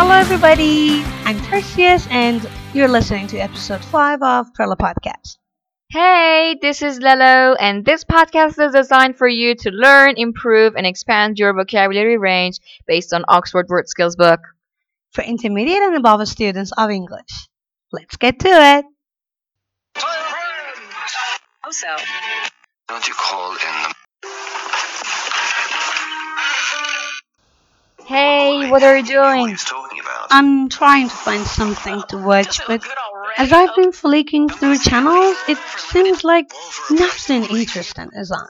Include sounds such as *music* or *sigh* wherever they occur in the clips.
Hello, everybody. I'm Tertius, and you're listening to episode 5 of Trella Podcast. Hey, this is Lelo, and this podcast is designed for you to learn, improve, and expand your vocabulary range based on Oxford Word Skills book. For intermediate and above students of English. Let's get to it. Also, Don't you call in the hey, what are you doing? He's talking about? I'm trying to find something to watch, but as I've been flicking through channels, it seems like nothing interesting is on.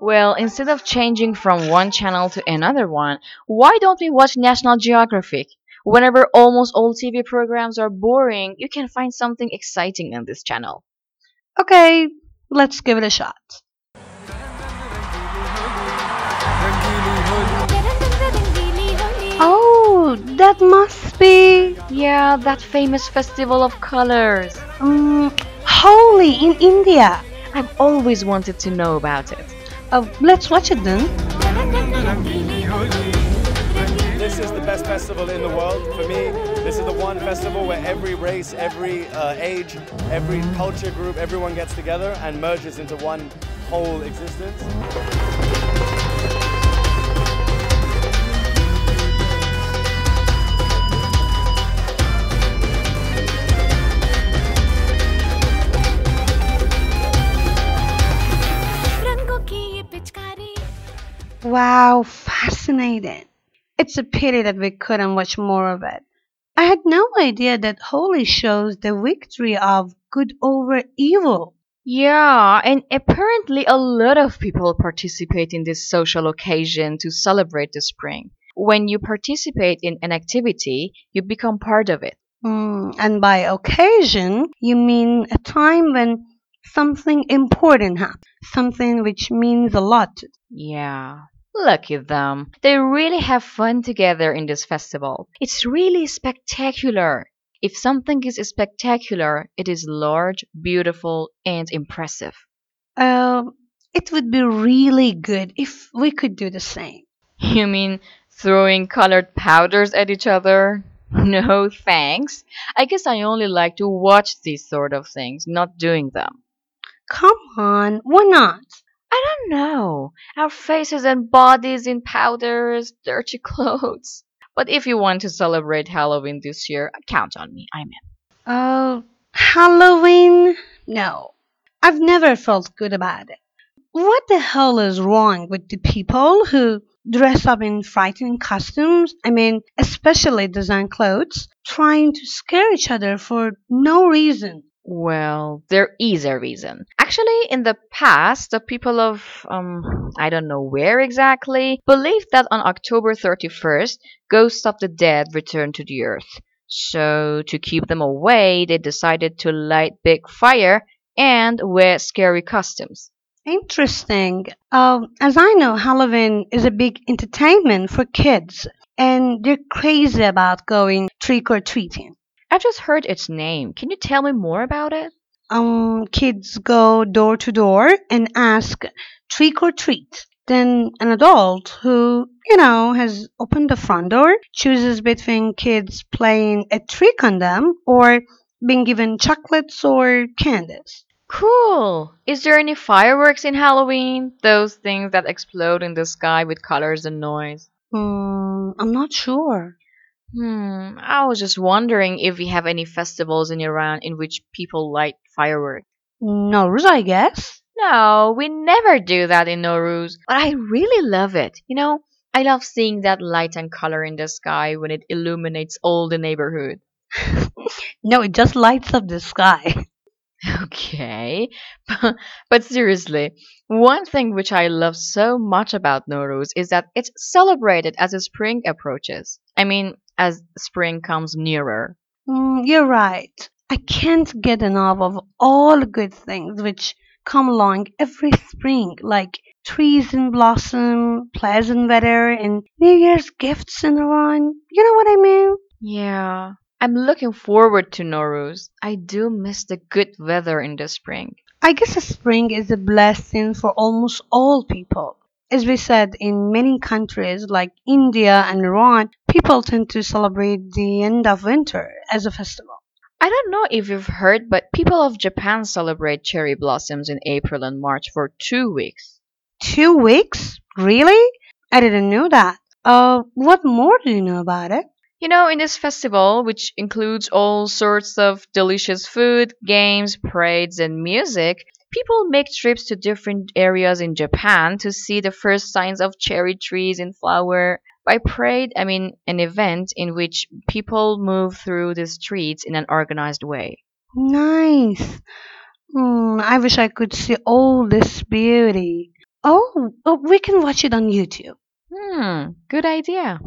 Well, instead of changing from one channel to another one, why don't we watch National Geographic? Whenever almost all TV programs are boring, you can find something exciting on this channel. Okay, let's give it a shot. Oh, that must be Yeah, that famous festival of colors. um, Holi in India. I've always wanted to know about it. Oh, let's watch it then. This is the best festival in the world for me. This is the one festival where every race, every uh, age, every culture group, everyone gets together and merges into one whole existence. Wow, fascinating. It's a pity that we couldn't watch more of it. I had no idea that Holi shows the victory of good over evil. Yeah, and apparently a lot of people participate in this social occasion to celebrate the spring. When you participate in an activity, you become part of it. Mm, and by occasion, you mean a time when something important happens, something which means a lot. Yeah. Lucky them. They really have fun together in this festival. It's really spectacular. If something is spectacular, it is large, beautiful, and impressive. Uh, it would be really good if we could do the same. You mean throwing colored powders at each other? *laughs* No, thanks. I guess I only like to watch these sort of things, not doing them. Come on, why not? I don't know. Our faces and bodies in powders, dirty *laughs* clothes. But if you want to celebrate Halloween this year, count on me. I'm in. Oh, Halloween? No, I've never felt good about it. What the hell is wrong with the people who dress up in frightening costumes? I mean, especially design clothes, trying to scare each other for no reason. Well, there is a reason. Actually, in the past, the people of, um, I don't know where exactly, believed that on October 31st, ghosts of the dead returned to the earth. So, to keep them away, they decided to light big fire and wear scary costumes. Interesting. Um, as I know, Halloween is a big entertainment for kids, and they're crazy about going trick or treating. I just heard its name. Can you tell me more about it? um, kids go door to door and ask trick or treat. Then an adult who, you know, has opened the front door chooses between kids playing a trick on them or being given chocolates or candies. Cool. Is there any fireworks in Halloween? Those things that explode in the sky with colors and noise. Hmm, I'm not sure. Hmm, I was just wondering if we have any festivals in Iran in which people light fireworks. Nowruz, I guess. No, we never do that in Nowruz. But I really love it. You know, I love seeing that light and color in the sky when it illuminates all the neighborhood. *laughs* No, it just lights up the sky. *laughs* Okay, *laughs* but seriously, one thing which I love so much about Nowruz is that it's celebrated as the spring approaches. I mean, as spring comes nearer. Mm, you're right. I can't get enough of all the good things which come along every spring, like trees in blossom, pleasant weather, and New Year's gifts in Iran. You know what I mean? Yeah, I'm looking forward to Nowruz. I do miss the good weather in the spring. I guess a spring is a blessing for almost all people. As we said, in many countries like India and Iran, people tend to celebrate the end of winter as a festival. I don't know if you've heard, but people of Japan celebrate cherry blossoms in April and March for two weeks. Two weeks? Really? I didn't know that. Uh, what more do you know about it? You know, in this festival, which includes all sorts of delicious food, games, parades, and music, people make trips to different areas in Japan to see the first signs of cherry trees in flower. By parade, I mean an event in which people move through the streets in an organized way. Nice. Hmm, I wish I could see all this beauty. Oh, oh, we can watch it on YouTube. Hmm, good idea.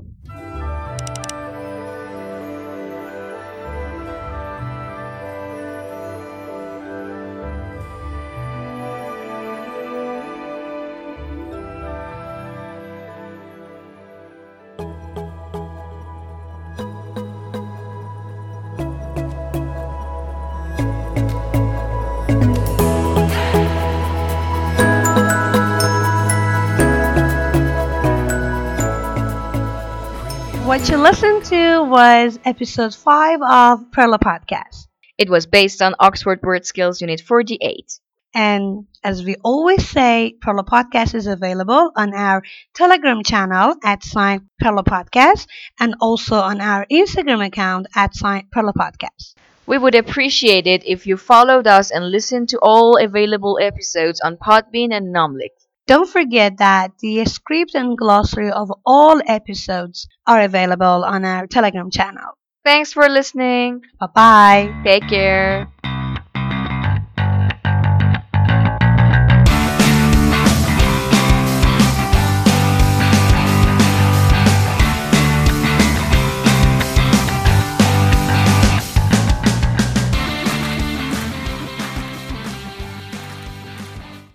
What you listened to was episode 5 of Perla Podcast. It was based on Oxford Word Skills Unit 48. And as we always say, Perla Podcast is available on our Telegram channel at sign Perla Podcast and also on our Instagram account at sign Perla Podcast. We would appreciate it if you followed us and listened to all available episodes on Podbean and Namlik. Don't forget that the script and glossary of all episodes are available on our Telegram channel. Thanks for listening. Bye bye. Take care.